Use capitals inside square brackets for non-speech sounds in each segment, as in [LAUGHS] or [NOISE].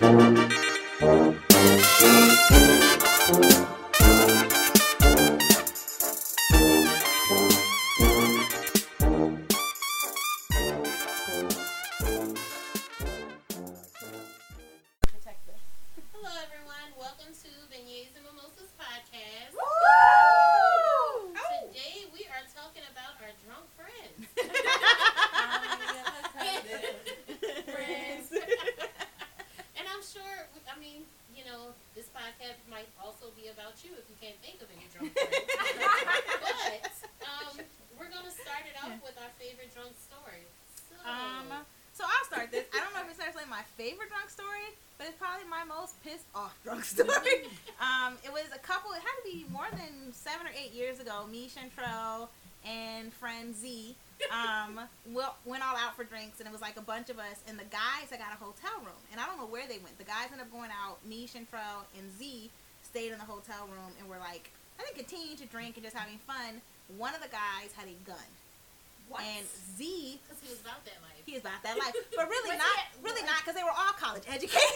Hello, bunch of us. And the guys had got a hotel room, and I don't know where they went. The guys ended up going out. Me, Chantrell, and Z stayed in the hotel room, and were like, I think, continuing to drink and just having fun. One of the guys had a gun, What? and Z because he was about that life. he is about that life, but really [LAUGHS] not, really what? not, because they were all college educated. [LAUGHS]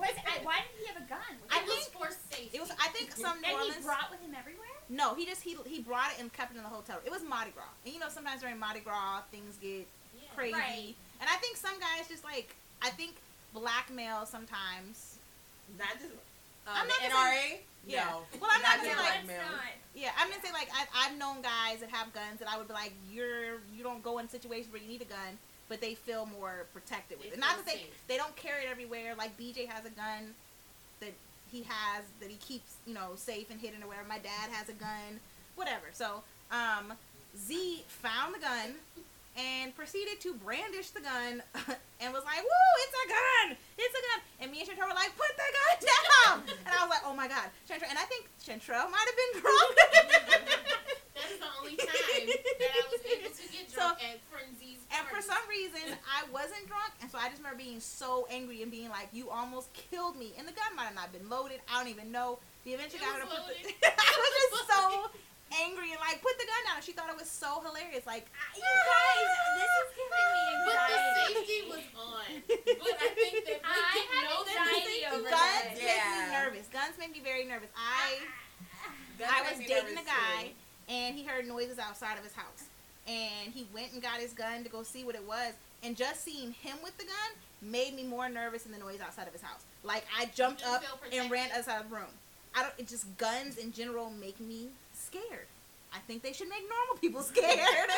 Was, I, why did he have a gun? Was I it it, was think- for safety. it was, I think, some New and he brought with him everywhere? no, he just he he brought it and kept it in the hotel. It was Mardi Gras, and you know sometimes during Mardi Gras things get. Crazy, Right. and I think some guys just like I think blackmail sometimes. Not just uh, I'm the not NRA. Yeah. No. Well, I'm not just saying, no, like- not. Yeah, I'm gonna say like I've, I've known guys that have guns that I would be like you're you don't go in situations where you need a gun, but they feel more protected with They it. Not feel that they they don't carry it everywhere. Like BJ has a gun that he has that he keeps you know safe and hidden or whatever. My dad has a gun, whatever. So um, Z found the gun and proceeded to brandish the gun [LAUGHS] and was like, "Woo, it's a gun! It's a gun!" And me and Chantrell were like, "Put the gun [LAUGHS] down!" and I was like, "Oh my god, Chantrell!" And I think Chantrell might have been drunk. [LAUGHS] That is the only time that I was able to get So- drunk at Frenzy's And for some reason, I wasn't drunk, and so I just remember being so angry and being like, "You almost killed me!" And the gun might have not been loaded. I don't even know. The eventually It got her to put the. I was just so angry and like, put the gun down. She thought it was so hilarious. Like, ah, You [LAUGHS] guys, this is giving me But the anxiety. safety was on. But I think that we [LAUGHS] I didn't had know the anxiety safety over guns that. make me nervous. Guns make me very nervous. I [LAUGHS] Guns I was dating a guy, too. and he heard noises outside of his house, and he went and got his gun to go see what it was. And just seeing him with the gun made me more nervous than the noise outside of his house. Like I jumped up and ran outside of the room. I don't. It just guns in general make me scared. I think they should make normal people [LAUGHS] scared. [LAUGHS]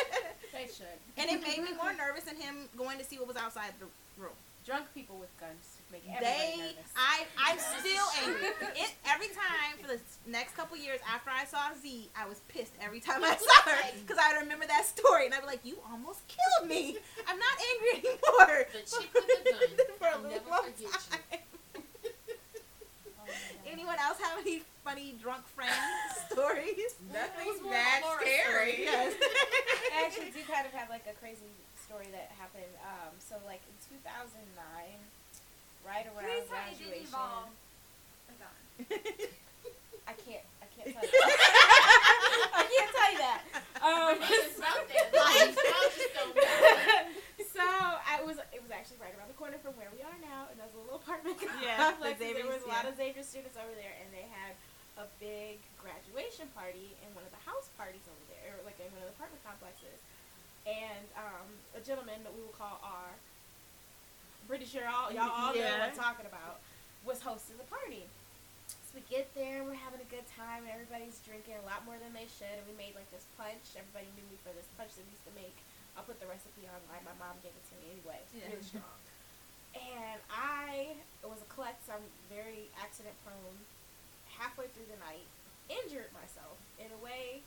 They should. and it made me more nervous than him going to see what was outside the room. Drunk people with guns make They, nervous. I, I'm [LAUGHS] still angry. It, every time for the next couple years after I saw Z, I was pissed every time I saw her because I would remember that story and I'd be like, "You almost killed me. I'm not angry anymore." The chick with the gun. for a I'll little never forget time. God. Anyone else have any funny drunk friend [LAUGHS] stories? Nothing's more that scary. [LAUGHS] Yes. I actually do kind of have like a crazy story that happened. Um, so like in 2009, right around Please tell me it didn't graduation. involve a gun. I can't. I can't [LAUGHS] tell you. I can't tell you that. Um, It's about that life. I just don't know. so I was. It was actually right around the corner from where we are now, and that's a little apartment Yeah, complex. [LAUGHS] the there was a lot yeah. of Xavier students over there, and they had a big graduation party in one of the house parties over there, or like in one of the apartment complexes. And um, a gentleman that we will call R, pretty sure all y'all all know what I'm talking about, was hosting the party. So we get there, and we're having a good time, and everybody's drinking a lot more than they should. And we made like this punch. Everybody knew me for this punch that we used to make. I'll put the recipe online. My mom gave it to me anyway. It's Yeah. really strong. And I it was a klutz. I'm very accident prone. Halfway through the night, injured myself in a way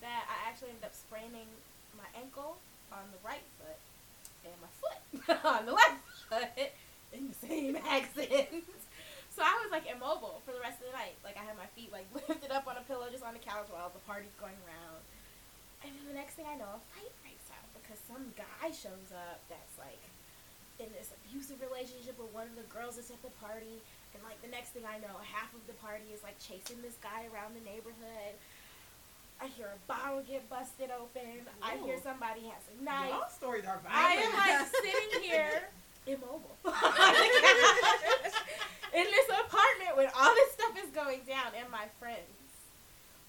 that I actually ended up spraining my ankle on the right foot and my foot [LAUGHS] on the left foot in the same [LAUGHS] accident. So I was like immobile for the rest of the night. Like I had my feet like [LAUGHS] lifted up on a pillow just on the couch while the party's going around. And then the next thing I know, a fight because some guy shows up that's like in this abusive relationship with one of the girls that's at the party, and like the next thing I know, half of the party is like chasing this guy around the neighborhood. I hear a bottle get busted open. Ooh. I hear somebody has a knife. Y'all stories are violent. I am like [LAUGHS] sitting here [LAUGHS] immobile [LAUGHS] in this apartment when all this stuff is going down, and my friends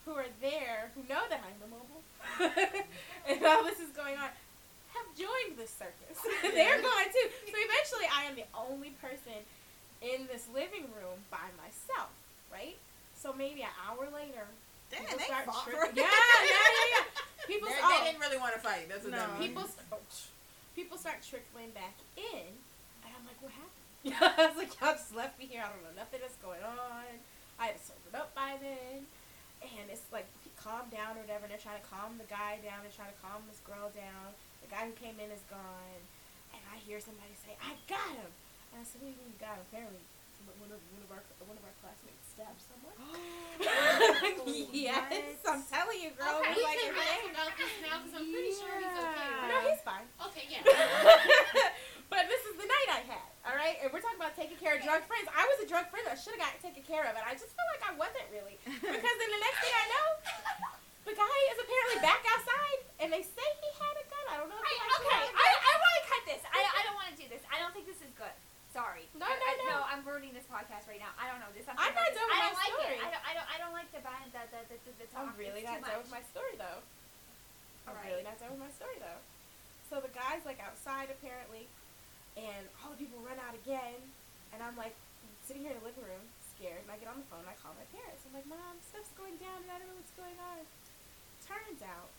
who are there who know that I'm immobile and all this is going on have joined this circus. [LAUGHS] They're going too. So eventually, I am the only person in this living room by myself, right? So maybe an hour later, Damn, people they start fought for. Yeah, yeah, yeah, yeah. People, oh, They didn't really want to fight. That's what no, that people, st- oh, people start trickling back in, and I'm like, what happened? [LAUGHS] [LAUGHS] I was like, y'all just left me here. I don't know nothing that's going on. I had sobered up by then, and it's like calm down or whatever. They're trying to calm the guy down. They're trying to calm this girl down. The guy who came in is gone, and I hear somebody say, "I got him," and I said, "What do you mean you got him?" Apparently, one of one of our one of our classmates stabbed someone. [GASPS] [LAUGHS] yes, I'm telling you, girl. Okay, we like can a about this now because I'm pretty sure he's okay. No, he's fine. Okay, yeah. [LAUGHS] but this is the night I had. All right, and we're talking about taking care of drunk friends. I was a drunk friend that should have gotten taken care of, and I just feel like I wasn't really [LAUGHS] because then the next thing I know, the guy is apparently back outside, and they say he had a gun. I don't know. I, actually okay, I. I want to cut this. I, I don't want to do this. I don't think this is good. Sorry. No, I, no, I, no. I'm ruining this podcast right now. I don't know this. I'm not done with I don't like story. it. I don't. I don't. I don't like the. The the the the, the talk. I'm really It's not done with my story though. I'm Alright. really not done with my story though. So the guy's like outside apparently, and all the people run out again, and I'm like sitting here in the living room, scared, and I get on the phone, and I call my parents. I'm like, Mom, stuff's going down, and I don't know what's going on. Turns out,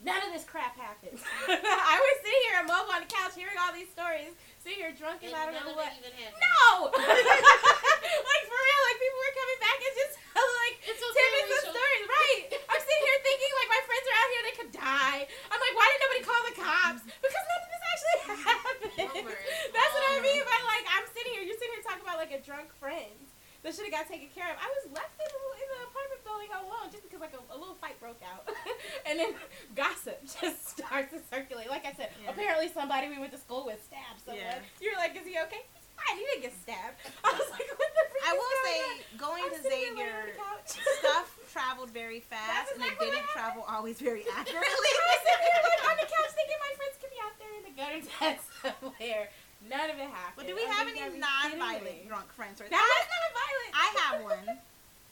none of this crap happened. [LAUGHS] [LAUGHS] I was sitting here immobile on the couch, hearing all these stories, sitting here drunk, and, And I don't know what. No! [LAUGHS] like for real, like people were coming back and just like It's okay, tidbits of Rachel. stories, right? I'm sitting here thinking like my friends are out here, they could die. I'm like, why did nobody call the cops? Because none of this actually happened. Rumors. That's what I All mean by like I'm sitting here, you're sitting here talking about like a drunk friend that should have got taken care of. I was left in the, in the apartment building all alone just because like a, a little fight broke out, [LAUGHS] and then gossip [LAUGHS] just starts to circulate. Like I said, Yeah. apparently somebody we went to school with stabbed someone. Yeah. You're like, is he okay? He's fine. He didn't get stabbed. [LAUGHS] I was like, what the freak I will going say, on? going I'm to sitting here laying on Xavier, stuff traveled very fast, That's and it didn't travel always very I accurately. was sitting here like on the couch thinking my friends could be out there in the gutter dead somewhere. None of it happened. But do we I have any you gotta be kidding non-violent drunk friends? Right That was not violent. I have [LAUGHS] one,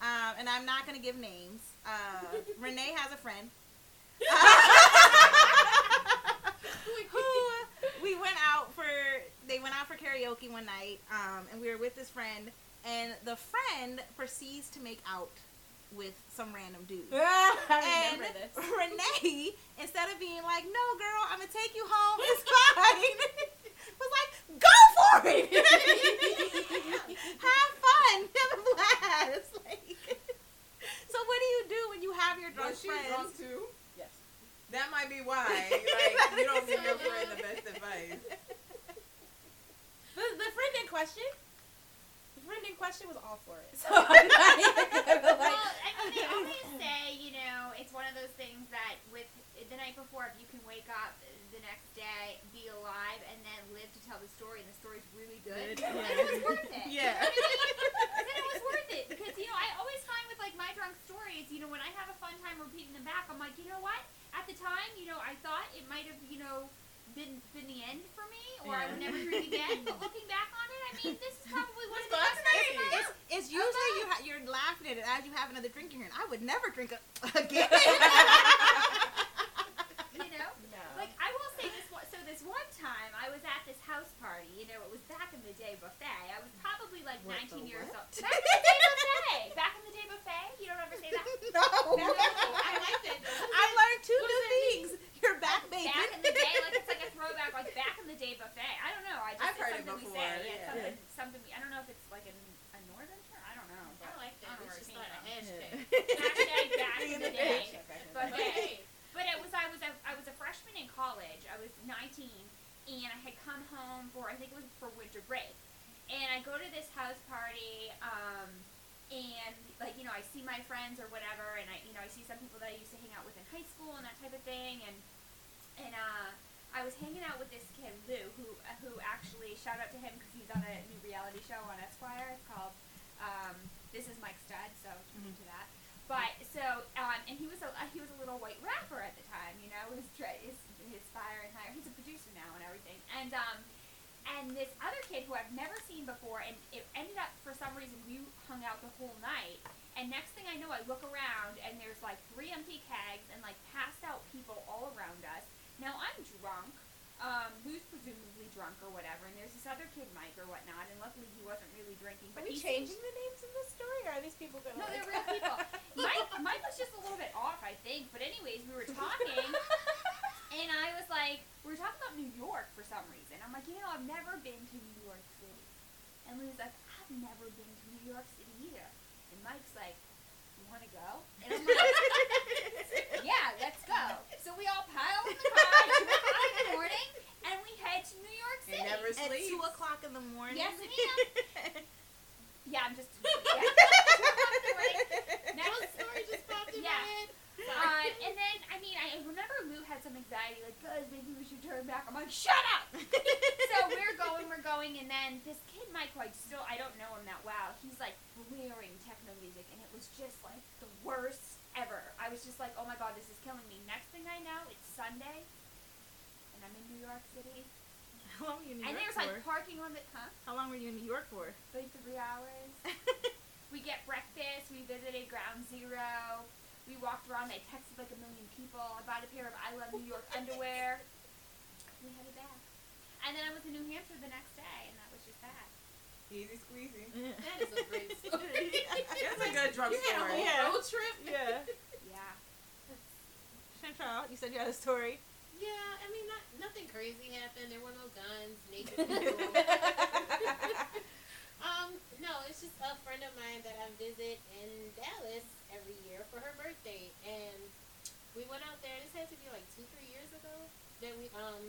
um, and I'm not gonna give names. Uh, [LAUGHS] Renee has a friend. [LAUGHS] who we went out for they went out for karaoke one night um, and we were with this friend and the friend proceeds to make out with some random dude I and remember this. renee instead of being like no girl i'm gonna take you home changing the names in this story, or are these people gonna? No, like... they're real people. [LAUGHS] Mike, Mike was just a little bit off, I think. But anyways, we were talking, and I was like, we were talking about New York for some reason. I'm like, you know, I've never been to New York City, and Lou's like, I've never been to New York City either. And Mike's like, you want to go? And I'm like, yeah, let's go. So we all pile in the car at two o'clock in the morning, and we head to New York City. It never At sleeps. two o'clock in the morning. Yes, ma'am. Yeah, I'm just. Yeah. Two o'clock in the morning. That was story just popped in Yeah. my head. Uh, and then, I mean, I remember Lou had some anxiety, like, guys, maybe we should turn back. I'm like, shut up! so we're going, we're going, and then this kid, Mike, like, still, I don't know him that well. He's like blaring techno music, and it was just like the worst ever. I was just like, oh my god, this is killing me. Next thing I know, it's Sunday, and I'm in New York City, How long were you in New and York there's for? like parking on the, huh? How long were you in New York for? Like three hours. [LAUGHS] We get breakfast. We visited Ground Zero. We walked around. I texted like a million people. I bought a pair of I Love New York [LAUGHS] underwear. We headed back. And then I was in New Hampshire the next day, and that was just that. Easy squeezy. That is a great [LAUGHS] story. That's a good drunk you had a whole Yeah. road trip. yeah. Yeah. Chantal, you said you had a story. Yeah, I mean, not, nothing crazy happened. There were no guns, naked people. [LAUGHS] um, no, it's just a friend of mine that I visit in Dallas every year for her birthday, and we went out there. This had to be like two, three years ago. That we, um,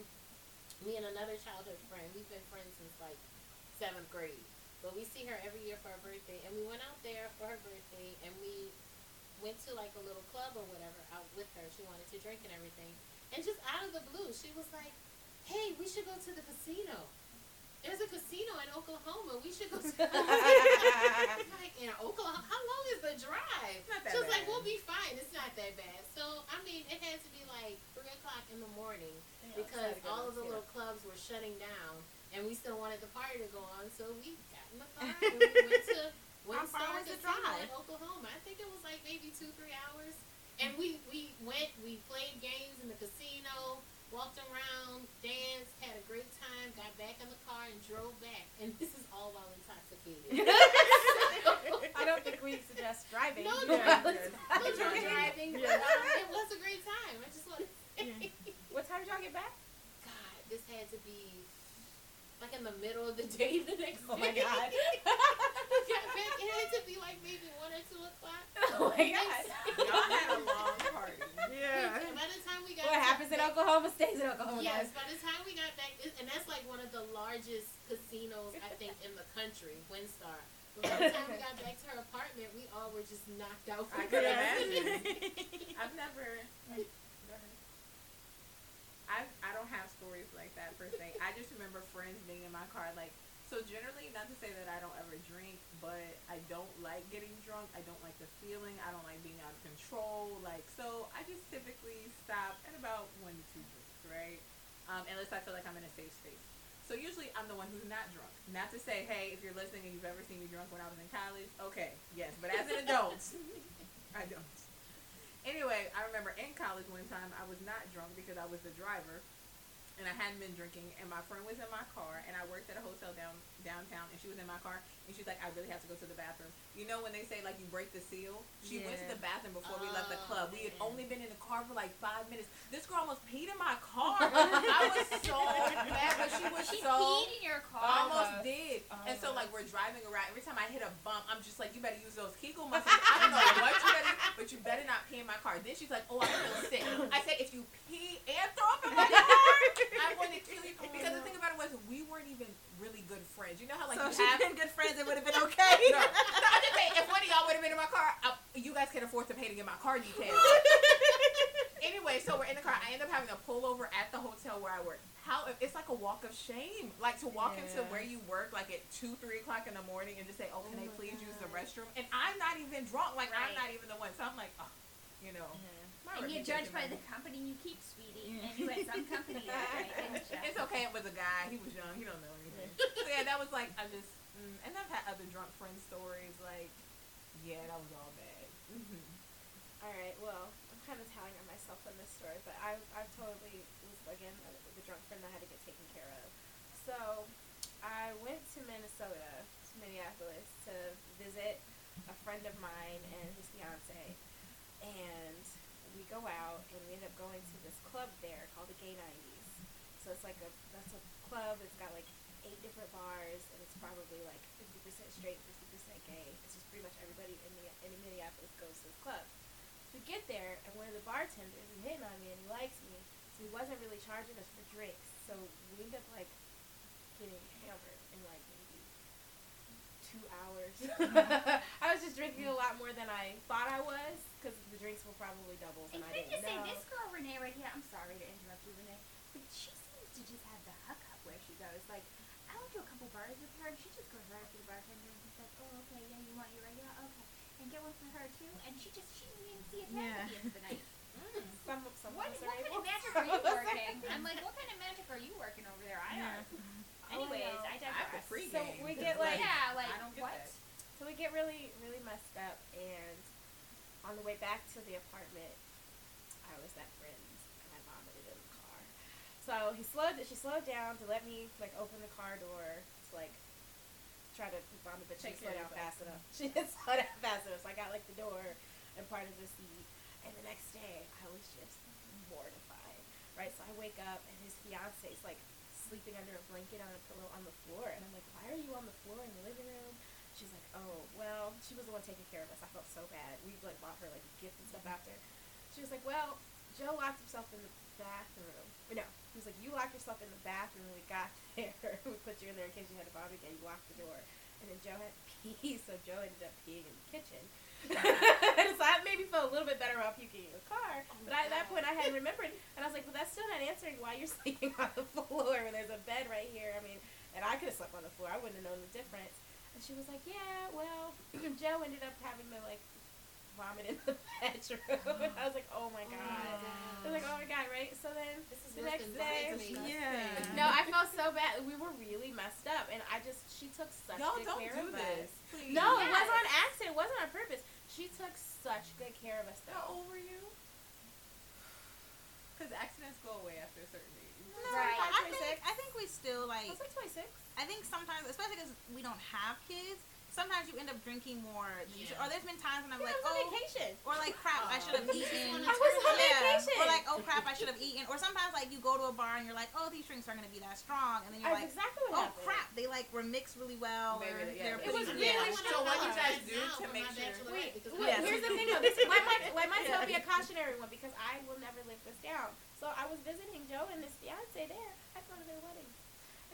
me and another childhood friend. We've been friends since like seventh grade, but we see her every year for her birthday, and we went out there for her birthday, and we went to like a little club or whatever out with her. She wanted to drink and everything. And just out of the blue, she was like, "Hey, we should go to the casino. There's a casino in Oklahoma. We should go to." [LAUGHS] Like, "In Oklahoma? How long is the drive?" Not that She was like, "We'll be fine. It's not that bad." So I mean, it had to be like three o'clock in the morning because all of the little clubs were shutting down, and we still wanted the party to go on. So we got in the car [LAUGHS] and we went to How far was the Casino drive? in Oklahoma. I think it was like maybe two, three hours. And we we went, we played games in the casino, walked around, danced, had a great time, got back in the car and drove back. And this is all while intoxicated. [LAUGHS] I don't think we suggest driving. No, during no. this. no drunk driving, but Yeah. um, it was a great time. I just want to What time did y'all get back? God, this had to be like in the middle of the [LAUGHS] day the next Oh my day. God. [LAUGHS] got back, it had to be like maybe one or two o'clock. [LAUGHS] Oh my god. Y'all had a long party. Yeah. By the time we got What back- happens in Oklahoma stays in Oklahoma. Yes, guys. by the time we got back, and that's like one of the largest casinos I think in the country, WinStar. But by the time we got back to her apartment, we all were just knocked out. I from could the- imagine. I've never. I I don't have stories like that per se. I just remember friends being in my car. Like so, generally, not to say that I don't ever drink, but I don't like getting drunk. I don't like the feeling. I don't like being out of control. Like so, I just typically stop at about one to two drinks, right? Um, unless I feel like I'm in a safe space. So usually I'm the one who's not drunk. Not to say, hey, if you're listening and you've ever seen me drunk when I was in college, okay, yes. But as an adult, [LAUGHS] I don't. Anyway, I remember in college one time I was not drunk because I was the driver and I hadn't been drinking and my friend was in my car and I worked at a hotel down downtown and she was in my car and she's like, I really have to go to the bathroom. You know when they say like you break the seal? She went to the bathroom before we left the Oh, club. We had oh. only been in the car for like five minutes. This girl almost peed in my car. [LAUGHS] I was so [LAUGHS] mad, but she was She so peed in your car. almost did. Oh, and so like we're driving around. Every time I hit a bump, I'm just like, you better use those Kegel muscles. I don't know what you better, but you better not pee in my car. Then she's like, oh, I feel sick. I said, if you pee and throw up in my [LAUGHS] car, I'm going to kill you. Because the thing about it was, we weren't even really good friends. You know how like so you she'd have. been good friends, it would have been [LAUGHS] okay. No, no, I'm just saying, if one of y'all would have been in my car, I, you guys can afford to pay to get my car detailed. [LAUGHS] anyway, so we're in the car. I end up having to pull over at the hotel where I work. How it's like a walk of shame, like to walk into where you work, like at two, three o'clock in the morning, and just say, "Oh, can I Oh my please use the restroom?" And I'm not even drunk. Like I'm not even the one. So I'm like, oh, you know, my And you reputation judge by the company you keep, sweetie. And you had some company [LAUGHS] that night, didn't ya? It's okay. It was a guy. He was young. He don't know anything. [LAUGHS] so yeah, that was like I just, mm, and I've had other drunk friend stories. Like, yeah, that was all bad. hmm All right. Well, I'm kind of telling on myself in this story, but I I totally was again the drunk friend that had to get taken care of. So I went to Minnesota, to Minneapolis, to visit a friend of mine and his fiance, and we go out and we end up going to this club there called the Gay Nineties. So it's like a that's a club. It's got like eight different bars, and it's probably like fifty percent straight, fifty percent gay. It's just pretty much everybody in the in Minneapolis goes to this club. So we get there, and one of the bartenders is hitting on me, and he likes me, so he wasn't really charging us for drinks. So we end up like getting hammered in like two hours. [LAUGHS] I was just drinking a lot more than I thought I was, because the drinks were probably doubles, And and I I just didn't say, know. this girl Renee right here. I'm sorry to interrupt you, Renee, but she seems to just have the hook up where she goes. Like, I went to a couple bars with her, and she just goes right up to the bartender and she's like, "Oh, okay, yeah, you want your regular? Okay, and get one for her too." And she just she didn't even see a tag Yeah. at the end of the night. [LAUGHS] Mm. Some, some What, what kind of magic are you of us are working? [LAUGHS] I'm like, what kind of magic are you working over there? I Yeah. don't. I Oh, Anyways, know. I I digress. have free So game. we 'cause, get, like- yeah, like I don't get what? that. So we get really, really messed up, and on the way back to the apartment, I was that friend, and I vomited in the car. So he slowed. She slowed down to let me like open the car door to like try to vomit, but she Take didn't slow down of fast enough. [LAUGHS] She didn't slow down fast enough, so I got like the door and part of the seat. And the next day, I was just mortified. Right, so I wake up and his fiance is like sleeping under a blanket on a pillow on the floor, and I'm like, why are you on the floor in the living room? She's like, oh, well, she was the one taking care of us. I felt so bad. We like bought her like gifts and stuff after. She was like, well, Joe locked himself in the bathroom. Or no, he was like, you locked yourself in the bathroom when we got [LAUGHS] there. we put you in there in case you had a vomit and you locked the door. And then Joe had [LAUGHS] pee, so Joe ended up peeing in the kitchen. [LAUGHS] so that made me feel a little bit better about puking in the car. Oh but I, at that point, I hadn't remembered, and I was like, "But that's still not answering why you're sleeping on the floor when there's a bed right here." I mean, and I could have slept on the floor. I wouldn't have known the difference. And she was like, "Yeah, well, [CLEARS THROAT] Joe ended up having to like vomit in the [LAUGHS] bedroom." and I was like, "Oh my Oh god." my I was like, "Oh my god!" Right? So then This is the next day. Yeah. no, I felt so bad. We were really messed up, and I just she took such Y'all good don't care do of this. us. Please. No, it was Yes. on accident. It wasn't on purpose. She took such good care of us, How old were you? [SIGHS] Because accidents go away after a certain age. No, Right. I think I think we still I like. was like 26. I think sometimes, especially because we don't have kids, sometimes you end up drinking more. Than you should. Or there's been times when I'm Yeah, like, I was on oh, vacation. or like crap, I should have you just eaten. I was on yeah. vacation. Or like, oh crap, I should have eaten. Or sometimes like you go to a bar and you're like, oh, these drinks aren't gonna be that strong, and then you're That's like, exactly what oh happened. crap, they like were mixed really well. Maybe or yeah, they're it was really Yeah. So what go you guys do to make sure- bachelorette Wait, wait, Yes. here's the thing [LAUGHS] though. This let my [LAUGHS] let my tale be a cautionary one because I will never live this down. So I was visiting Joe and his fiance there. I go to their wedding.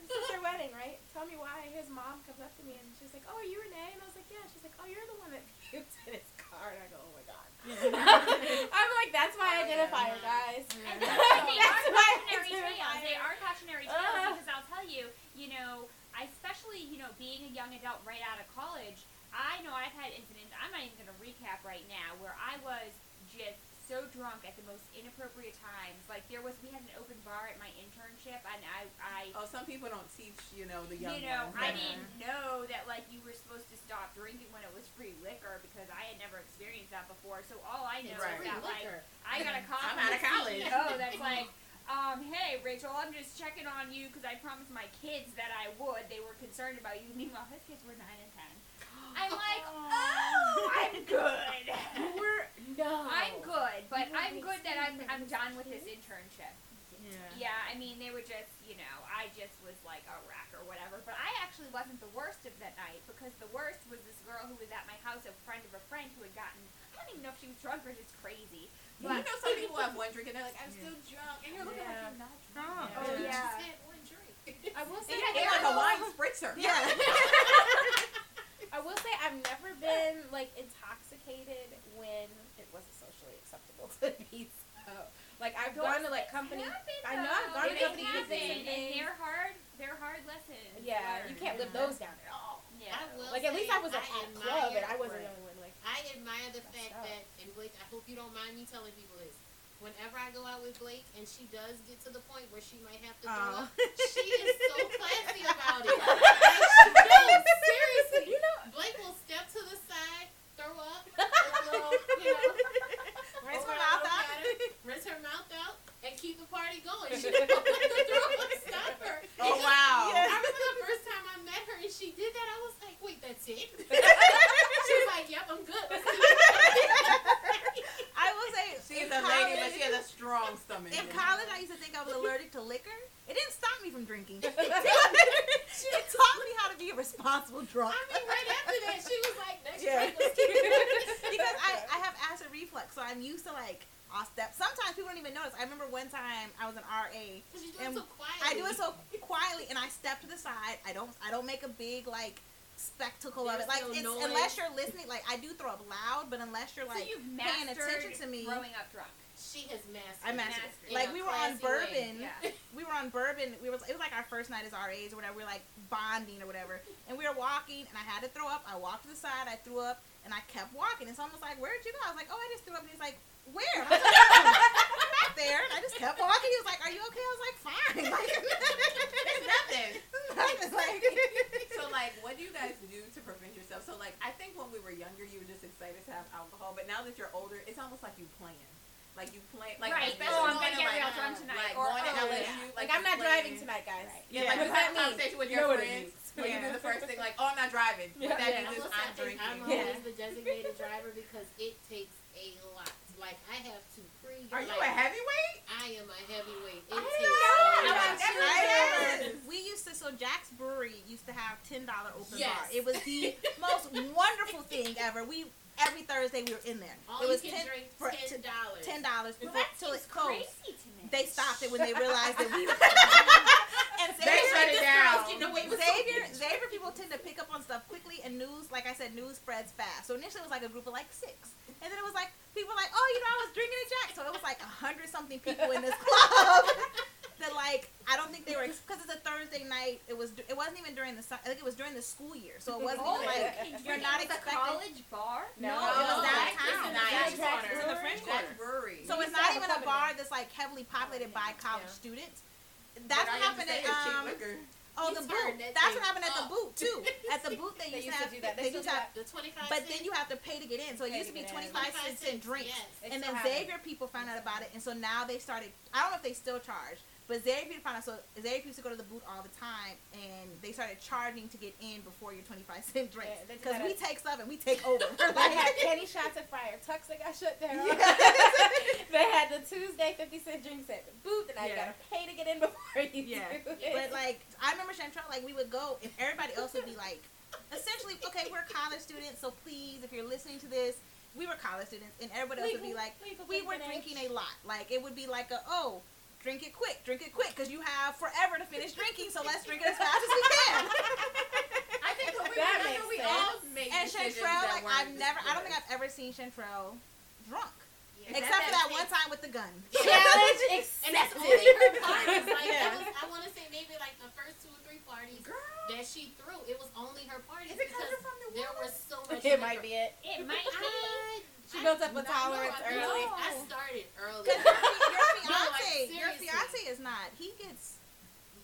And this is their wedding, right? Tell me why. His mom comes up to me and she's like, "Oh, are you Renee?" And I was like, "Yeah." She's like, "Oh, you're the one that puked in his car." And I go, "Oh my god." [LAUGHS] I'm like, "That's my Oh, yeah. identifier, guys." And Yeah. but they are That's why cautionary tales. They are cautionary tales Ugh. because I'll tell you, you know, especially, you know, being a young adult right out of college, I know I've had incidents. I'm not even going to recap right now where I was just so drunk at the most inappropriate times. Like there was, we had an open bar at my internship, and I, I Oh, some people don't teach, you know, the young you know, ones. I didn't know that like you were supposed to stop drinking when it was free liquor because I had never experienced that before. So all I know Right. is free that like. I got a call [LAUGHS] I'm out of college. CEO that's like, um, hey Rachel, I'm just checking on you because I promised my kids that I would. They were concerned about you. Meanwhile, his kids were nine and ten. I'm [LAUGHS] like, oh, oh [LAUGHS] I'm good. You were no. I'm good, but I'm good that I'm I'm done with this internship. Yeah. Yeah, I mean, they were just, you know, I just was like a wreck or whatever. But I actually wasn't the worst of that night because the worst was this girl who was at my house, a friend of a friend who had gotten, I don't even know if she was drunk or just crazy. you know, some people have [LAUGHS] one drink and they're like, I'm still drunk, and you're looking Yeah. like you're not drunk. Oh. Oh, You yeah. just had one drink. I will say, Yeah, It's like a wine spritzer. Yeah. I will say I've never been like intoxicated when it wasn't socially acceptable [LAUGHS] to be so. Like I've Those gone to like things company. happen, I know, I've though. gone to They company happen, events and and things. they're hard. They're hard lessons. Yeah, learned. you can't live those down at all. Yeah. I will Like at least I was at I a club and I wasn't right. the only one. Like I admire the fact tough. that, and Blake, I hope you don't mind me telling people this. Whenever I go out with Blake and she does get to the point where she might have to throw Oh. up, she is so [LAUGHS] classy about it. [LAUGHS] already going. She [LAUGHS] and. Oh and wow! Yes. I remember the first time I met her and she did that. I was like, wait, that's it. [LAUGHS] she was like, yep, I'm good. [LAUGHS] I will say, she's a college, lady, but she has a strong stomach. In college, I used to think I was allergic to liquor. It didn't stop me from drinking. She it taught me how to be a responsible drunk. I mean, right after that, she was like, next yeah. drink, let's keep it. Because I, I have acid reflux, so I'm used to like I'll step. Sometimes people don't even notice. I remember one time I was an RA. Because you do And it so quietly. I do it so quietly, and I step to the side. I don't. I don't make a big like spectacle of it. Like no it's, noise. unless you're listening. Like I do throw up loud, but unless you're so like you've paying attention to me. growing up drunk. She has mastered. I it mastered. in Like we were on bourbon. Yeah. [LAUGHS] We were on bourbon. We was it was like our first night as RAs or whatever. We were like bonding or whatever, and we were walking, and I had to throw up. I walked to the side. I threw up, and I kept walking. It's almost like, "Where'd you go?" I was like, "Oh, I just threw up." And he's like, "Where?" I was like, oh, "I'm back there." And I just kept walking. He was like, "Are you okay?" I was like, "Fine." [LAUGHS] Like, There's nothing. [LAUGHS] nothing. Like, [LAUGHS] So like, what do you guys do to prevent yourself? So like, I think when we were younger, you were just excited to have alcohol, but now that you're older, it's almost like you plan. Like you plan, like right. especially Oh, I'm going gonna to get like, real drunk tonight. like or, going to oh, LSU, yeah. like, Like, I'm not just driving tonight, guys. Yeah, Yeah. like What you does have that a mean? conversation with You your know friends. means. When you do the first thing, like, oh, I'm not driving. Yeah. What that Yeah. I means is will I'm drinking. I'm Yeah. always the designated driver because it takes a lot. Like I have to pre. Are you like, a heavyweight? I am a heavyweight. It I takes didn't a know. lot. I I never remember did. we used to so Jax Brewery used to have ten dollar open Yes. bar. It was the most wonderful thing ever. We every Thursday we were in there. All it was you can drink for- ten dollars. ten dollars Well, before that till seems it closed. crazy to me. They stopped it when they realized that we. [LAUGHS] [LAUGHS] [LAUGHS] and They shut it down. getting away with Xavier. Xavier people tend to pick up on stuff quickly, and news, like I said, news spreads fast. So initially it was like a group of like six, and then it was like people were like, oh, you know, I was drinking at Jack, so it was like a hundred something people in this club. that like I don't think they were because it's a Thursday night. It was it wasn't even during the I think it was during the school year, so it wasn't Oh, even like you're not expecting- college bar. No, No, it was Oh, downtown. it's in the Jack's Jax Brewery. It was in the French Jack's Quarter. Brewery. So We it's used to not have a even a club in bar there. that's like heavily populated by college Yeah. students. That's I what happened at it's cheap um oh You the turned boot. that That's what happened at the up. boot too. [LAUGHS] At the boot they They used to have do that. They they used to do have The twenty five. but then you have to pay to get in. So it used to to be get in. 25 cents in drinks. Yes. And then have it. Xavier people found out about it, and so now they started. I don't know if they still charge, but Xavier people found out. So Xavier used to go to the boot all the time, and they started charging to get in before your twenty five cent drinks. Yeah, they Because did we take stuff and we take over. [LAUGHS] They had penny shots at Fire Tux that got shut down. [LAUGHS] they had the Tuesday 50 cent drinks at the booth, and I Yeah. gotta pay to get in before you Yeah. But like I remember Chantel, like we would go and everybody else would be like, essentially, okay, we're college students, so please, if you're listening to this, we were college students, and everybody else would be like, we were drinking a lot. Like it would be like a oh. Drink it quick, drink it quick, because you have forever to finish drinking. So let's drink it as fast as we can. I think when we That were makes we sense. all make and decisions Chantrell, like I've never, I don't think. I've ever seen Chantrell drunk, Yeah. except for that that one time with the gun. Challenge [LAUGHS] And that's only her parties. Like Yeah. that was, I want to say maybe like the first two or three parties Girl, that she threw. It was only her parties is it because from the there woman? was so much. It liquor. might be it. It might be. I, She I built up a do tolerance know. Early. know. I started early. Because your, your [LAUGHS] No, like, fiance, your fiance is not. He gets.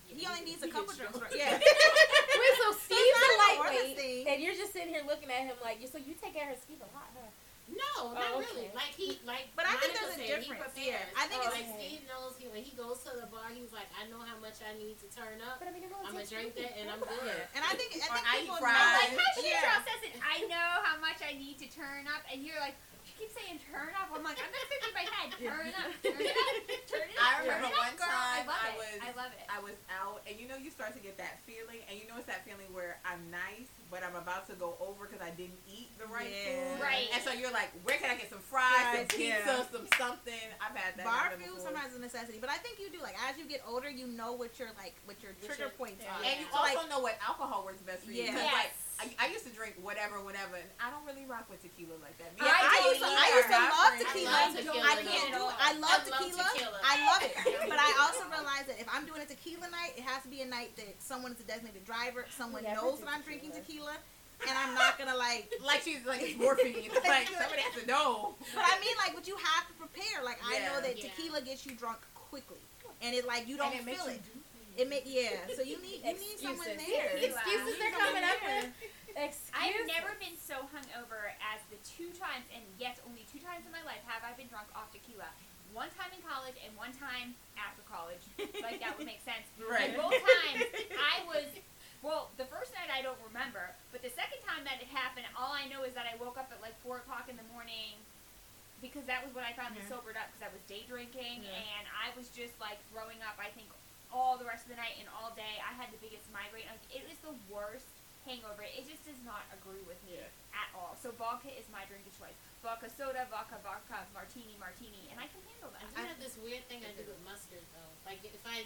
He only needs a couple drinks. Right? Yeah. [LAUGHS] Wait, so Steve's not a lightweight, thing. and you're just sitting here looking at him like, so you take care of Steve a lot, huh? No, not Oh, really. Like he, like. But I think there's a said, difference, He yeah. prepares. I think Oh, it's like okay. Steve knows he when he goes to the bar, he's like, I know how much I need to turn up. But I mean, I'm gonna drink Steve. that and I'm good. And I think I think I eat people fries. know. Like how she Yeah. says it, I know how much I need to turn up, and you're like, she keeps saying turn up. I'm like, I'm gonna think in my head, turn up, turn it up, turn it up. I turn remember it up, one girl. time I love I it. was- I love it. I was out, and you know, you start to get that feeling, and you know, it's that feeling where I'm nice, but I'm about to go over because I didn't eat the right Yeah. food. Right. And so you're like, where can I get some fries, some Fries, pizza, yeah. some something? I've had that. Bar happen food sometimes is a necessity, but I think you do like as you get older, you know what your like what your What trigger your- points yeah. are. And you So, also like, know what alcohol works best for you. Yeah. 'Cause, Yes. Like, I, I used to drink whatever, whatever, and I don't really rock with tequila like that. Me Yeah, and I Joey used to- I used to love tequila. I love tequila. I can't do it. I love I love tequila. tequila. I love it. [LAUGHS] But I also realize that if I'm doing a tequila night, it has to be a night that someone is a designated driver, someone Yeah, knows that I'm drinking tequila. tequila, and I'm not gonna like. [LAUGHS] Like she's like it's morphine. [LAUGHS] It's like somebody has to know. But I mean, like, but you have to prepare. Like, I know that Yeah. tequila gets you drunk quickly, and it like you don't and it makes feel you it. It make yeah. So you need you need someone Excuses. there. Tequila. Excuses they're coming up there. with. Excuse I've never been so hungover as the two times, and yes, only two times in my life have I been drunk off tequila. One time in college and one time after college. like that would make sense. [LAUGHS] Right. And both times I was well, the first night I don't remember, but the second time that it happened, all I know is that I woke up at like four o'clock in the morning because that was when I finally Yeah. sobered up because I was day drinking Yeah. and I was just like throwing up. I think all the rest of the night and all day. I had the biggest migraine. Like, it was the worst hangover. It just does not agree with me Yeah. at all. So vodka is my drink of choice. Vodka soda, vodka vodka, martini, martini, and I can handle I that. do have this weird thing I do with mustard though. Like if I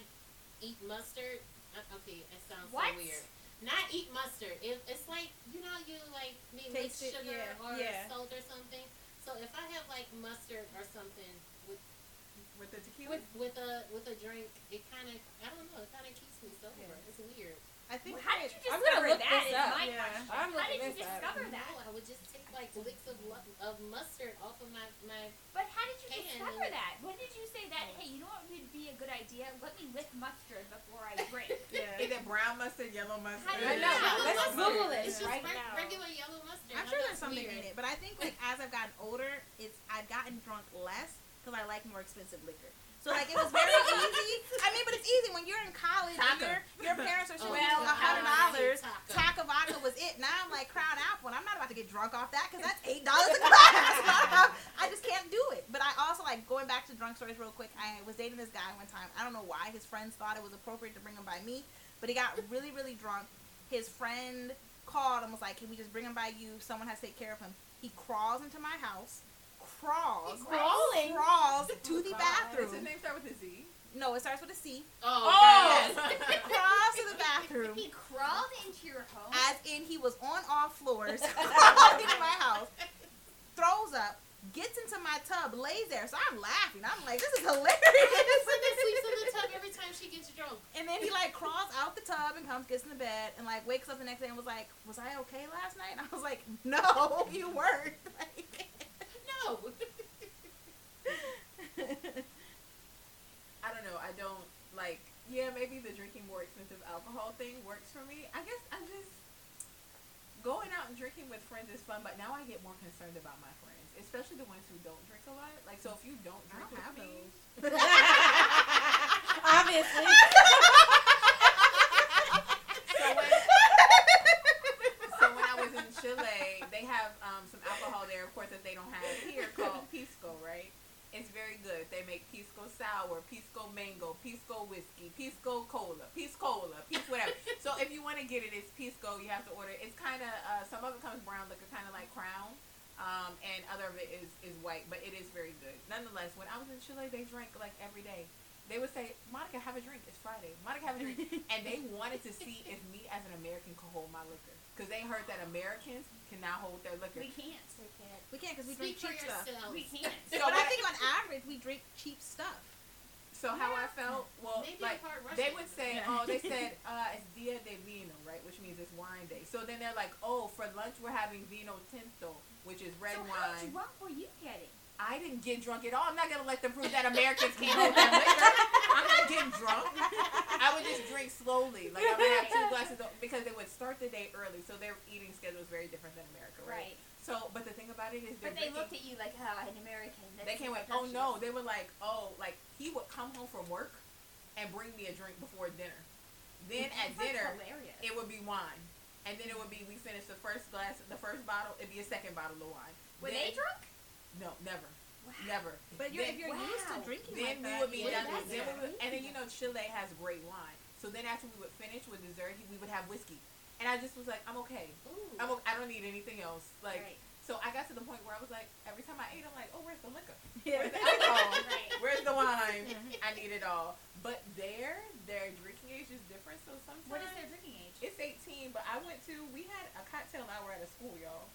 eat mustard, okay, it sounds What? so weird. Not eat mustard. It, it's like you know you like me with it, sugar yeah, or yeah. salt or something. So if I have like mustard or something with With the tequila. with with a with a drink, it kind of I don't know. It kind of keeps me sober. Yeah. It's weird. I think Well, how did you I'm discover gonna look that? this Is up. my Yeah. question. I'm how did you this up. discover that? No, I would just take like licks of of mustard off of my my. But how did you discover and- that? When did you say that? Hey, you know what would be a good idea? Let me lick mustard before I drink. [LAUGHS] yeah. Is it brown mustard, yellow mustard? I know. know? Let's Yellow Google mustard. this It's just right reg- now. regular yellow mustard. I'm sure there's something weird. in it, but I think like as I've gotten older, it's I've gotten drunk less because I like more expensive liquor. So like it was very [LAUGHS] easy. I mean, but it's easy when you're in college. And Taaka. your your [LAUGHS] parents are Oh, showing well, you a hundred dollars. Taaka. Taaka vodka was it. Now I'm like Crown Apple, and I'm not about to get drunk off that because that's eight dollars a glass. [LAUGHS] I just can't do it. But I also like going back to drunk stories real quick. I was dating this guy one time. I don't know why his friends thought it was appropriate to bring him by me, but he got really really drunk. His friend called and was like, "Can we just bring him by you? Someone has to take care of him." He crawls into my house, crawls, He's crawling? crawls to oh the God. Does bathroom. his name start with a Z? No, it starts with a C. Oh, Oh! God. [LAUGHS] Crawls to the bathroom. He crawled into your home. as in he was on all floors, [LAUGHS] crawling in my house, throws up, gets into my tub, lays there. So I'm laughing. I'm like, this is Someone hilarious. sleeps in the tub every time she gets drunk. and then he like crawls out the tub and comes, gets in the bed, and like wakes up the next day and was like, was I okay last night? And [LAUGHS] I was like, no, you weren't. Like, No. [LAUGHS] I don't know. I don't like. Yeah, maybe the drinking more expensive alcohol thing works for me. I guess I'm just going out and drinking with friends is fun, but now I get more concerned about my friends, especially the ones who don't drink a lot. Like, so if you don't I drink don't with have me, those. [LAUGHS] [LAUGHS] Obviously. so when so when I was in Chile, they have um, some alcohol there, of course, that they don't have here called pisco, right? It's very good. They make pisco sour, pisco mango, pisco whiskey, pisco cola, pisco cola, pisco whatever. so if you want to get it, it's pisco. You have to order. it. It's kind of uh, some of it comes brown liquor, kind of like Crown, um, and other of it is is white, but it is very good. Nonetheless, when I was in Chile, they drank like every day. They would say, "Monica, have a drink. It's Friday. Monica, have a drink," [LAUGHS] and they wanted to see if me as an American could hold my liquor because they heard that Americans cannot hold their liquor. we can't. We can't. we can't because we Speak drink for cheap stuff. We can't. [LAUGHS] So but I what- think on average we drink cheap stuff. So how I felt, well, Maybe like I'm part Russian. they would say, Yeah. oh, they [LAUGHS] said uh, it's Dia de Vino, right, which means it's wine day. So then they're like, oh, for lunch we're having Vino Tinto, which is red so how wine. drunk were you getting? I didn't get drunk at all. I'm not gonna let them prove that Americans can't hold their liquor. I'm not getting drunk. I would just drink slowly, like I would have two glasses of, because they would start the day early, so their eating schedule is very different than America, right? Right. So, but the thing about it is, But they drinking- looked at you like, oh, an American. That's they came like, oh no. They were like, oh, like he would come home from work and bring me a drink before dinner. Then at That's dinner, hilarious. it would be wine, and then it would be we finished the first glass, the first bottle. It'd be a second bottle of wine. Were Then- they drunk? No, never, Wow. never. But you're, Then- if you're used to wow. drinking then like we would be yeah, done. Then we would, and then you know Chile has great wine. So then after we would finish with dessert, we would have whiskey, and I just was like, I'm okay. Ooh. I'm o- I don't need anything else. Like Right. so, I got to the point where I was like, every time I ate, I'm like, oh, where's the liquor? Yeah. [LAUGHS] Where's the alcohol? [LAUGHS] Right. Where's the wine? [LAUGHS] I need it all. But there, their drinking age is different. So sometimes What is their drinking age? it's 18. But I went to we had a cocktail hour at a school, y'all.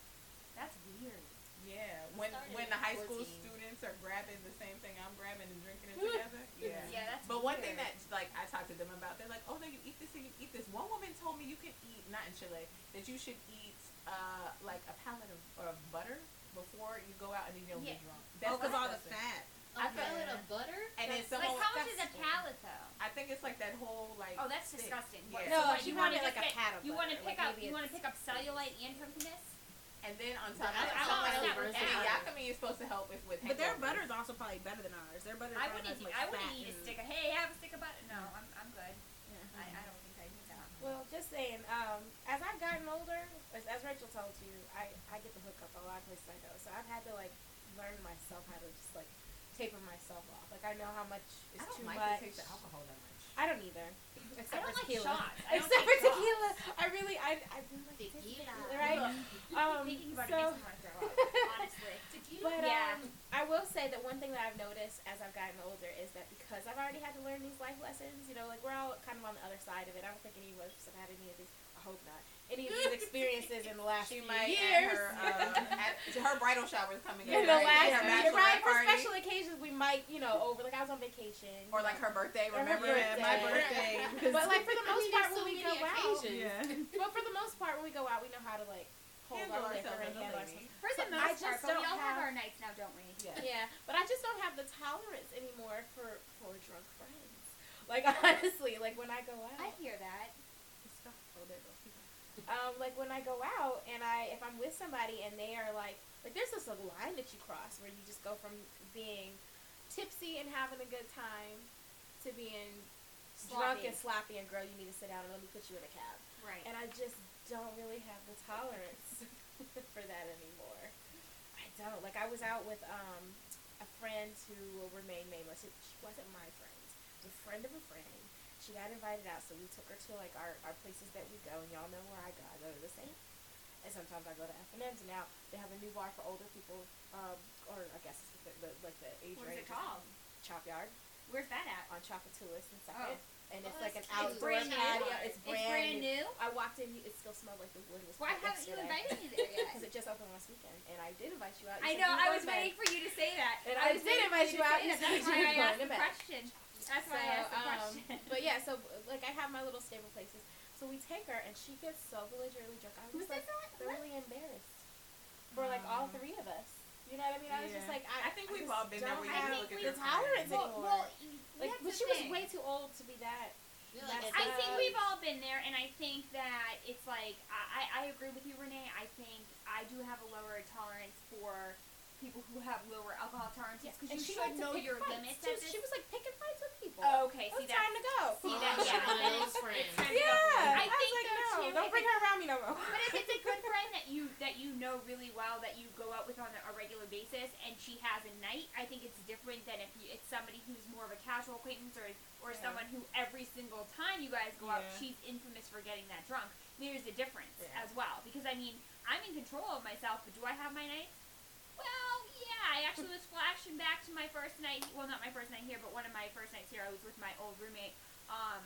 That's weird. Yeah, when when the at high school students are grabbing the same thing I'm grabbing and drinking it together. [LAUGHS] Yeah. Yeah, that's But one thing that like I talked to them about, they're like, oh no, you eat this and you eat this. One woman told me you can eat not in Chile that you should eat uh like a pallet of, of butter before you go out and then you'll Yeah. be drunk. Oh, because all the fat. A I felt- pellet of butter? And then That's- someone Like, how much is a pallet though? I think it's like that whole like. Oh, that's disgusting. Yeah. No, what, she you want wanted to like a pat of You want to pick like up. You want to pick up cellulite and drunkenness. And then on top, I- of I that, don't someone really else verse and in Yakamein is supposed to help if with. But their hangovers. butter is also probably better than ours. Their butter I probably wouldn't. has much I wouldn't fat eat a stick of. Hey, have a stick of butter. No, I'm. I'm good. Yeah. I, I don't think I need that. Well, just saying, um, as I've gotten older, as, as Rachel told you, I, I get the hookup a lot of places I go. So I've had to like learn myself how to just like taper myself off. Like I know how much is I don't too like much. the taste of alcohol that much. I don't either. I Except don't for like tequila. shots. I [LAUGHS] Except for shots. tequila. I really, I, I really like Tequila. right? Um, [LAUGHS] Thinking about so, it makes me want to throw up. [LAUGHS] Honestly. Tequila. But Yeah. um, I will say that one thing that I've noticed as I've gotten older is that because I've already had to learn these life lessons, you know, like we're all kind of on the other side of it. I don't think any of us have had any of these. I hope not. Any of these experiences in the last She few might years. her um, at, her bridal shower's coming in up, the right? last her year, right? For special occasions, we might, you know, over. Like I was on vacation, or like her birthday. Or her Remember my [LAUGHS] birthday. birthday? But like for the [LAUGHS] I most mean, part, there's when we many go out, yeah. [LAUGHS] but for the most part, when we go out, we know how to like hold Handle our liquor ourselves and as handle ourselves. For the most I part, just but we don't all have have- our nights now, don't we? Yeah. Yeah, but I just don't have the tolerance anymore for for drunk friends. Like honestly, like when I go out, I hear that. Oh, there it goes. Um, like when I go out and I if I'm with somebody and they are like like there's a line that you cross where you just go from being tipsy and having a good time to being drunk and sloppy and girl you need to sit down and let me put you in a cab. Right. And I just don't really have the tolerance [LAUGHS] for that anymore. I don't. Like I was out with um a friend who will remain nameless. She wasn't my friend. It was a friend of a friend. She got invited out, so we took her to like our, our places that we go, and y'all know where I go. I go to the same. And sometimes I go to F and M's. Now they have a new bar for older people, um, or I guess it's the, the like the age range. it called? Chop Yard Where's that at? on Tchoupitoulas and Second, and it's Oh, like an outdoor Brand patio. It's It's brand, new. new. I walked in, it still smelled like the wood was Why haven't you invited me there yet? [LAUGHS] Because it just opened last weekend, and I did invite you out. You I know. I was waiting for you to say that. And I was did invite you out, say you that. said That's why I asked the question. That's why I asked the So, um. But yeah, so like I have my little stable places. So we take her, and she gets so belligerently drunk. I was like this on? thoroughly embarrassed for like all three of us. You know what I mean? I was just like, I, I think we've just all been there don't where have look at the tolerance well, anymore. well, like, but the she was way too old to be that. You're like That's a I think we've all been there, and I think that it's like I, I I agree with you, Renee. I think I do have a lower tolerance for people who have lower alcohol tolerances because And you she should liked to know pick your fights, limits. too. at this- She was like picking fights with people. okay. It was See time to go. See that? she's [LAUGHS] Yeah. one of then those it's- friends. it's time to go. Yeah, I was think like, though, no, too, don't bring her around me no more. But if it's a good [LAUGHS] friend that you that you know really well that you go out with on a, a regular basis and she has a night, I think it's different than if you, it's somebody who's more of a casual acquaintance or or Yeah. someone who every single time you guys go out, she's infamous for getting that drunk. There's a difference Yeah. as well because I mean I'm in control of myself, but do I have my nights? Well, yeah. I actually was flashing back to my first night. Well, not my first night here, but one of my first nights here. I was with my old roommate. Um,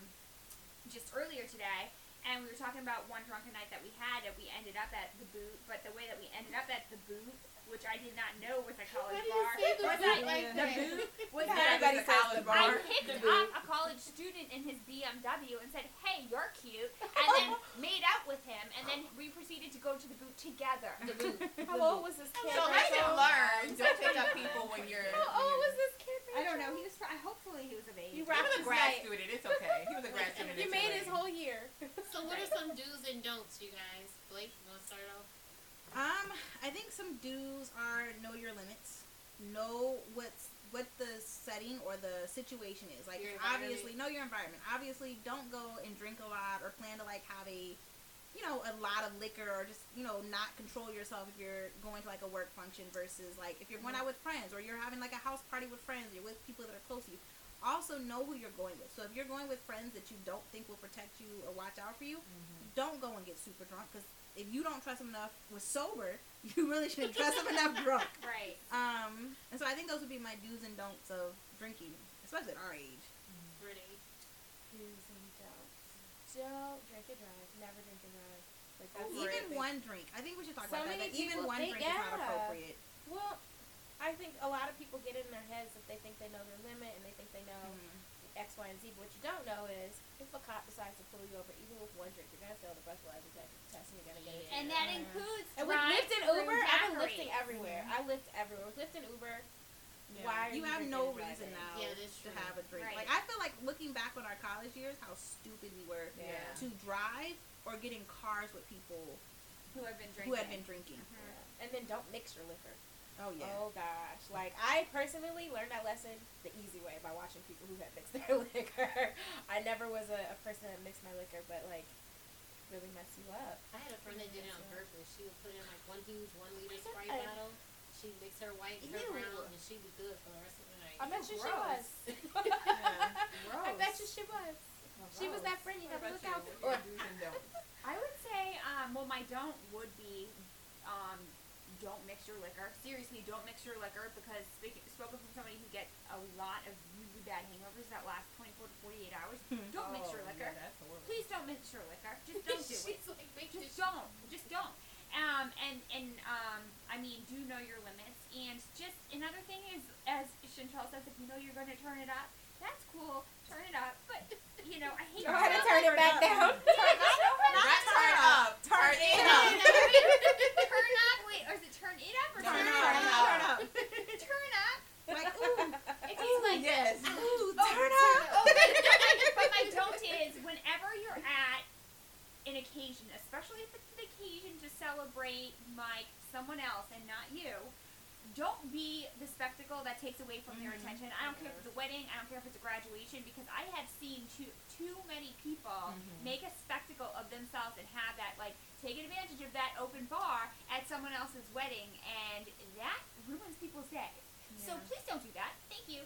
just earlier today, and we were talking about one drunken night that we had, and we ended up at the boot. But the way that we ended up at the boot, which I did not know was a college Why do you bar, was boot that like the that? boot [LAUGHS] was Yeah, that everybody a college the I picked up a college student in his BMW and said, "Hey, you're cute," [LAUGHS] and then made out with him, and then we proceeded to go to the boot together. The boot. [LAUGHS] How old was this kid? So Rachel? lesson learned. Don't take up people when you're. How old you're- was this kid? I don't know. He was. Pro- hopefully, he was of age. You He rocked was a grad night. student. It's okay. He was a grad student. You made his whole year. So what are some do's and don'ts, you guys? Blake, you want to start off? Um, I think some do's are know your limits, know what's what the setting or the situation is. Like obviously know your environment. Obviously, don't go and drink a lot or plan to like have a, you know, a lot of liquor or just you know not control yourself if you're going to like a work function versus like if you're going out with friends or you're having like a house party with friends. You're with people that are close to you. Also know who you're going with. So if you're going with friends that you don't think will protect you or watch out for you, don't go and get super drunk because if you don't trust them enough with sober, [LAUGHS] you really shouldn't trust them enough drunk. [LAUGHS] Right. Um, and so I think those would be my do's and don'ts of drinking, especially at our age. Brittany. Do's and don'ts. Don't drink and drive. Never drink and drive. Like that's Overrated. even really- one drink, I think we should talk So about that. many Like even one think- drink is not appropriate. Well, I think a lot of people get it in their heads that they think they know their limit and they think they know Mhm. X, Y, and Z. But what you don't know is if a cop decides to pull you over, even with one drink, you're gonna fail the breathalyzer test and you're gonna get it. And that includes And with drive Lyft and Uber, I've been daiquiris. lifting everywhere. I lift everywhere. With Lyft and Uber, Yeah. why are You you have no reason now Yeah, that's to have a drink. Right. Like I feel like looking back on our college years, how stupid we were Yeah. to drive or get in cars with people who have been drinking. who had been drinking. Yeah. And then don't mix your liquor. Oh yeah. Oh gosh, like I personally learned that lesson the easy way by watching people who had mixed [LAUGHS] their liquor. I never was a, a person that mixed my liquor, but like really mess you up. I had a friend that did it on purpose. She would put in like one huge one liter God. Sprite bottle. She'd mix her white, her Ew. brown, and she'd be good for the rest of the night. I bet you she gross. was. [LAUGHS] [LAUGHS] I bet you she was. She was that friend you have to look out for. Do's and don'ts. I would say, um, well, my don't would be, um, don't mix your liquor. Seriously, don't mix your liquor because speaking, spoken from somebody who gets a lot of really bad hangovers that last 24 to 48 hours. Don't mix your Oh, liquor. Yeah. Please don't mix your liquor. Just don't do [LAUGHS] it. Like, make Just this don't. Just don't. Um, and and um, I mean, do know your limits. And just another thing is, as Chantel says, if you know you're going to turn it up, that's cool. Turn it up. But you know, I hate. [LAUGHS] Know how to turn it back down. Not turn up. Turn it up. turn up. Wait, or is it turn it up or Turn turn, up. up? Turn up. Turn up. Like, ooh, If he's like, Yes. ooh, Oh, turn up. Oh, but my don't is whenever you're at an occasion, especially if it's an occasion to celebrate my someone else and not you, don't be the spectacle that takes away from their attention. I don't care if it's a wedding, I don't care if it's a graduation, because I have seen too too many people Mhm. make a spectacle of themselves and have that like take advantage of that open bar at someone else's wedding, and that ruins people's day. So Yeah. please don't do that. Thank you.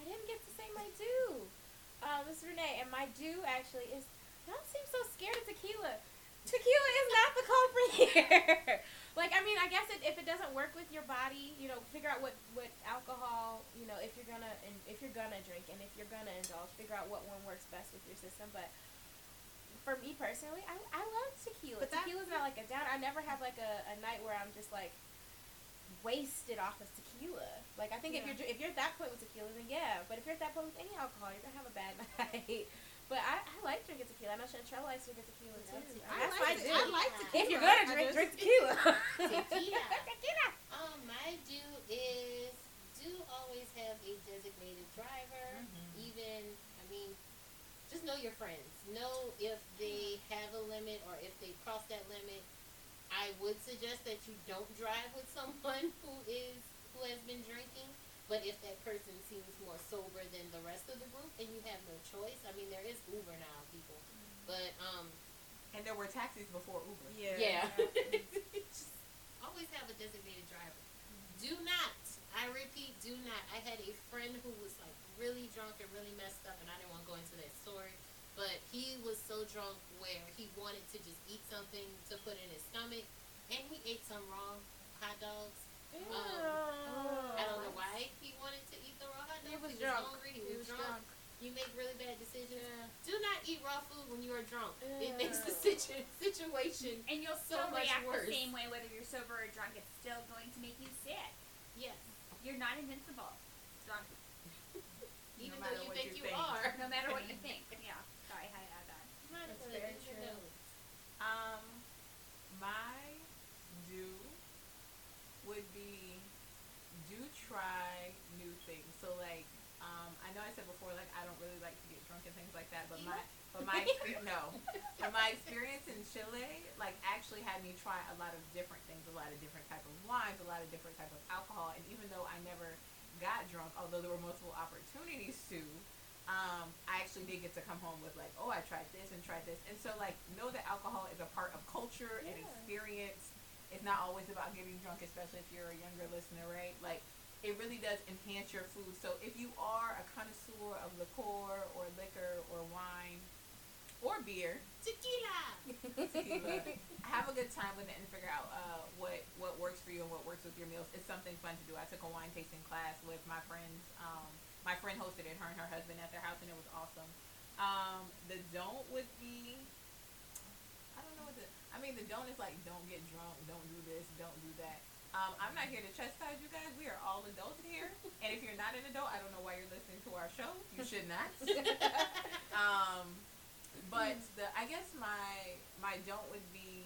I didn't get to say my do. Uh, Miss Renee, and my do actually is don't seem so scared of tequila. Tequila is not the culprit here. like, I mean, I guess it, if it doesn't work with your body, you know, figure out what, what alcohol, you know, if you're gonna and if you're gonna drink and if you're gonna indulge, figure out what one works best with your system. But for me personally, I, I love tequila. But that- Tequila's not like a down. I never have like a, a night where I'm just like wasted off of tequila. Like I think if you're if you're at that point with tequila, then yeah. But if you're at that point with any alcohol, you're gonna have a bad [LAUGHS] night. But I, I like drinking tequila. I know Chantel likes drinking tequila too. Love tequila. I That's like my it. do. I like tequila. If you're gonna drink, just- drink [LAUGHS] tequila. Tequila. [LAUGHS] tequila. Um, my do is do always have a designated driver. Mhm. Even, I mean, just know your friends. Know if they have a limit or if they cross that limit. I would suggest that you don't drive with someone [LAUGHS] who is who has been drinking. But if that person seems more sober than the rest of the group, and you have no choice, I mean, there is Uber now, people. Mm-hmm. But um, And there were taxis before Uber. Yeah. yeah. [LAUGHS] Mm-hmm. Always have a designated driver. Mm-hmm. Do not, I repeat, do not. I had a friend who was like really drunk and really messed up, and I didn't want to go into that story. But he was so drunk where he wanted to just eat something to put in his stomach, and he ate some raw hot dogs. Um, I don't know oh. why he wanted to eat the raw hot dogs. He was drunk. hungry. He, He was, was drunk. You make really bad decisions. Yeah. Do not eat raw food when you are drunk. It makes the situ- situation And you'll So still much react worse. the same way whether you're sober or drunk. It's still going to make you sick. yes. You're not invincible. [LAUGHS] Drunk. Even matter though you what think you you, think. are. No matter what you [LAUGHS] think. Yeah. Sorry, I had to add that. Might as That's well very true. Um, my do would be do try new things. So like, um, I know I said before like I don't really like to get drunk and things like that, but my but my [LAUGHS] no, but my experience in Chile like actually had me try a lot of different things, a lot of different type of wines, a lot of different type of alcohol, and even though I never got drunk, although there were multiple opportunities to, um, I actually did get to come home with like, oh, I tried this and tried this, and so like know that alcohol is a part of culture and experience. It's not always about getting drunk, especially if you're a younger listener, right? Like it really does enhance your food. So if you are a connoisseur of liqueur or liquor or wine or beer, Tequila. tequila, [LAUGHS] have a good time with it and figure out uh, what what works for you and what works with your meals. It's something fun to do. I took a wine tasting class with my friends. Um, my friend hosted it, her and her husband at their house, and it was awesome. Um, the don't would be, I don't know what the. I mean, the don't is like don't get drunk, don't do this, don't do that. Um, I'm not here to chastise you guys. We are all adults here, and if you're not an adult, I don't know why you're listening to our show. You should not. [LAUGHS] um, but the I guess my my don't would be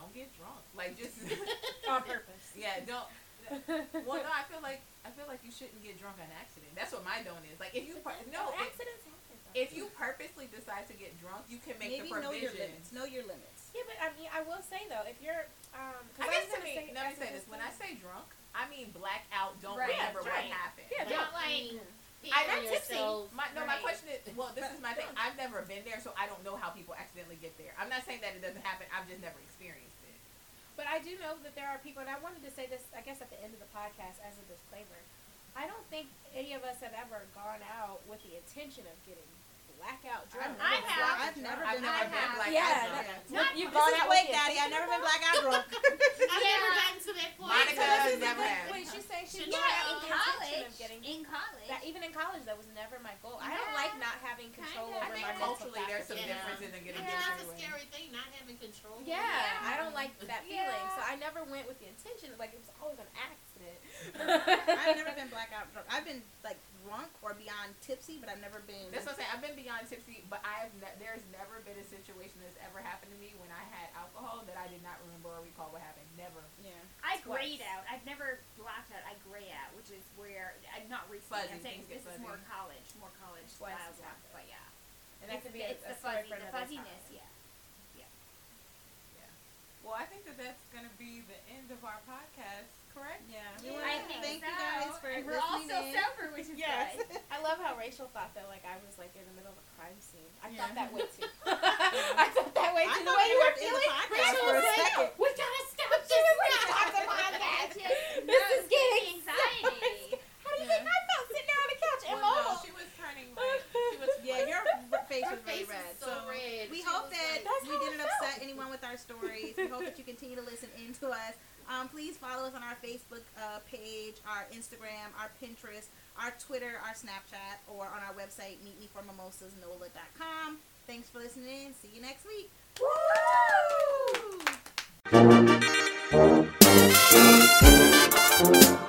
don't get drunk. Like just [LAUGHS] On purpose. [LAUGHS] yeah, don't. [LAUGHS] Well, no, I feel like I feel like you shouldn't get drunk on accident. That's what my don't is. Like if you pur- no, if, accidents happen. though. if you purposely decide to get drunk, you can make Maybe the know your limits. Know your limits. Yeah, but I mean, I will say though, if you're, um, 'cause I guess was to me, say- let me say this: when I say- say drunk, I mean blackout. Don't Right, remember right. what happened. Yeah, Not Don't like mean I- pee on I'm tipsy. yourself. My, no, my question is, well, this is my thing. [LAUGHS] I've never been there, so I don't know how people accidentally get there. I'm not saying that it doesn't happen. I've just never experienced it. But I do know that there are people, and I wanted to say this, I guess, at the end of the podcast as a disclaimer. I don't think any of us have ever gone out with the intention of getting blackout drunk. I have. I've never I've been I on been have. black Yeah, out that- drunk. Not- You've This gone out Blake Daddy. I've never been blackout drunk. I've never gotten to that point. Monica has never had. Wait, she's saying she's Chanel. gone out in with college. In college. that. Even in college, that was never my goal. I don't like not having control Kinda. over I think my mental culturally there's some faculties. Yeah. differences in getting Yeah, that's a scary thing, not having control. Yeah, Yeah. I don't like that feeling. So I never went with the intention. Like it was always an accident. I've never been blackout drunk. I've been like drunk or beyond tipsy, but I've never been. That's what I'm saying. I've been beyond tipsy, but I have ne- there's never been a situation that's ever happened to me when I had alcohol that I did not remember or recall what happened. Never. yeah. I Twice. grayed out. I've never blacked out. I gray out, which is where I'm not recently. Fuzzy, I'm saying this get is more college, more college Twice style has black. But yeah, And that it's, could be a, it's a the story fuzzy, for the another fuzziness. time. Yeah. Well, I think that that's gonna be the end of our podcast. Correct? Yeah. Yeah, I think thank so. you guys for and we're listening also in. sober, which is Yes. [LAUGHS] good. I love how Rachel thought that like I was like in the middle of a crime scene. I Yeah. thought that way too. [LAUGHS] I thought that way I too. The way you were were the feeling, Rachel was like, second. "We gotta stop this. She was We like, gotta stop the "Oh, This [LAUGHS] is getting anxiety. How do you Yeah. think I felt sitting there on the couch Well, immobile? no, she was turning red. She was Yeah, your face was really face red. so red. we hope that we didn't upset anyone with our stories. We hope that you continue to listen in to us. Um, please follow us on our Facebook uh, page, our Instagram, our Pinterest, our Twitter, our Snapchat, or on our website, meetmeformimosasnola.com. Thanks for listening. See you next week. Woo!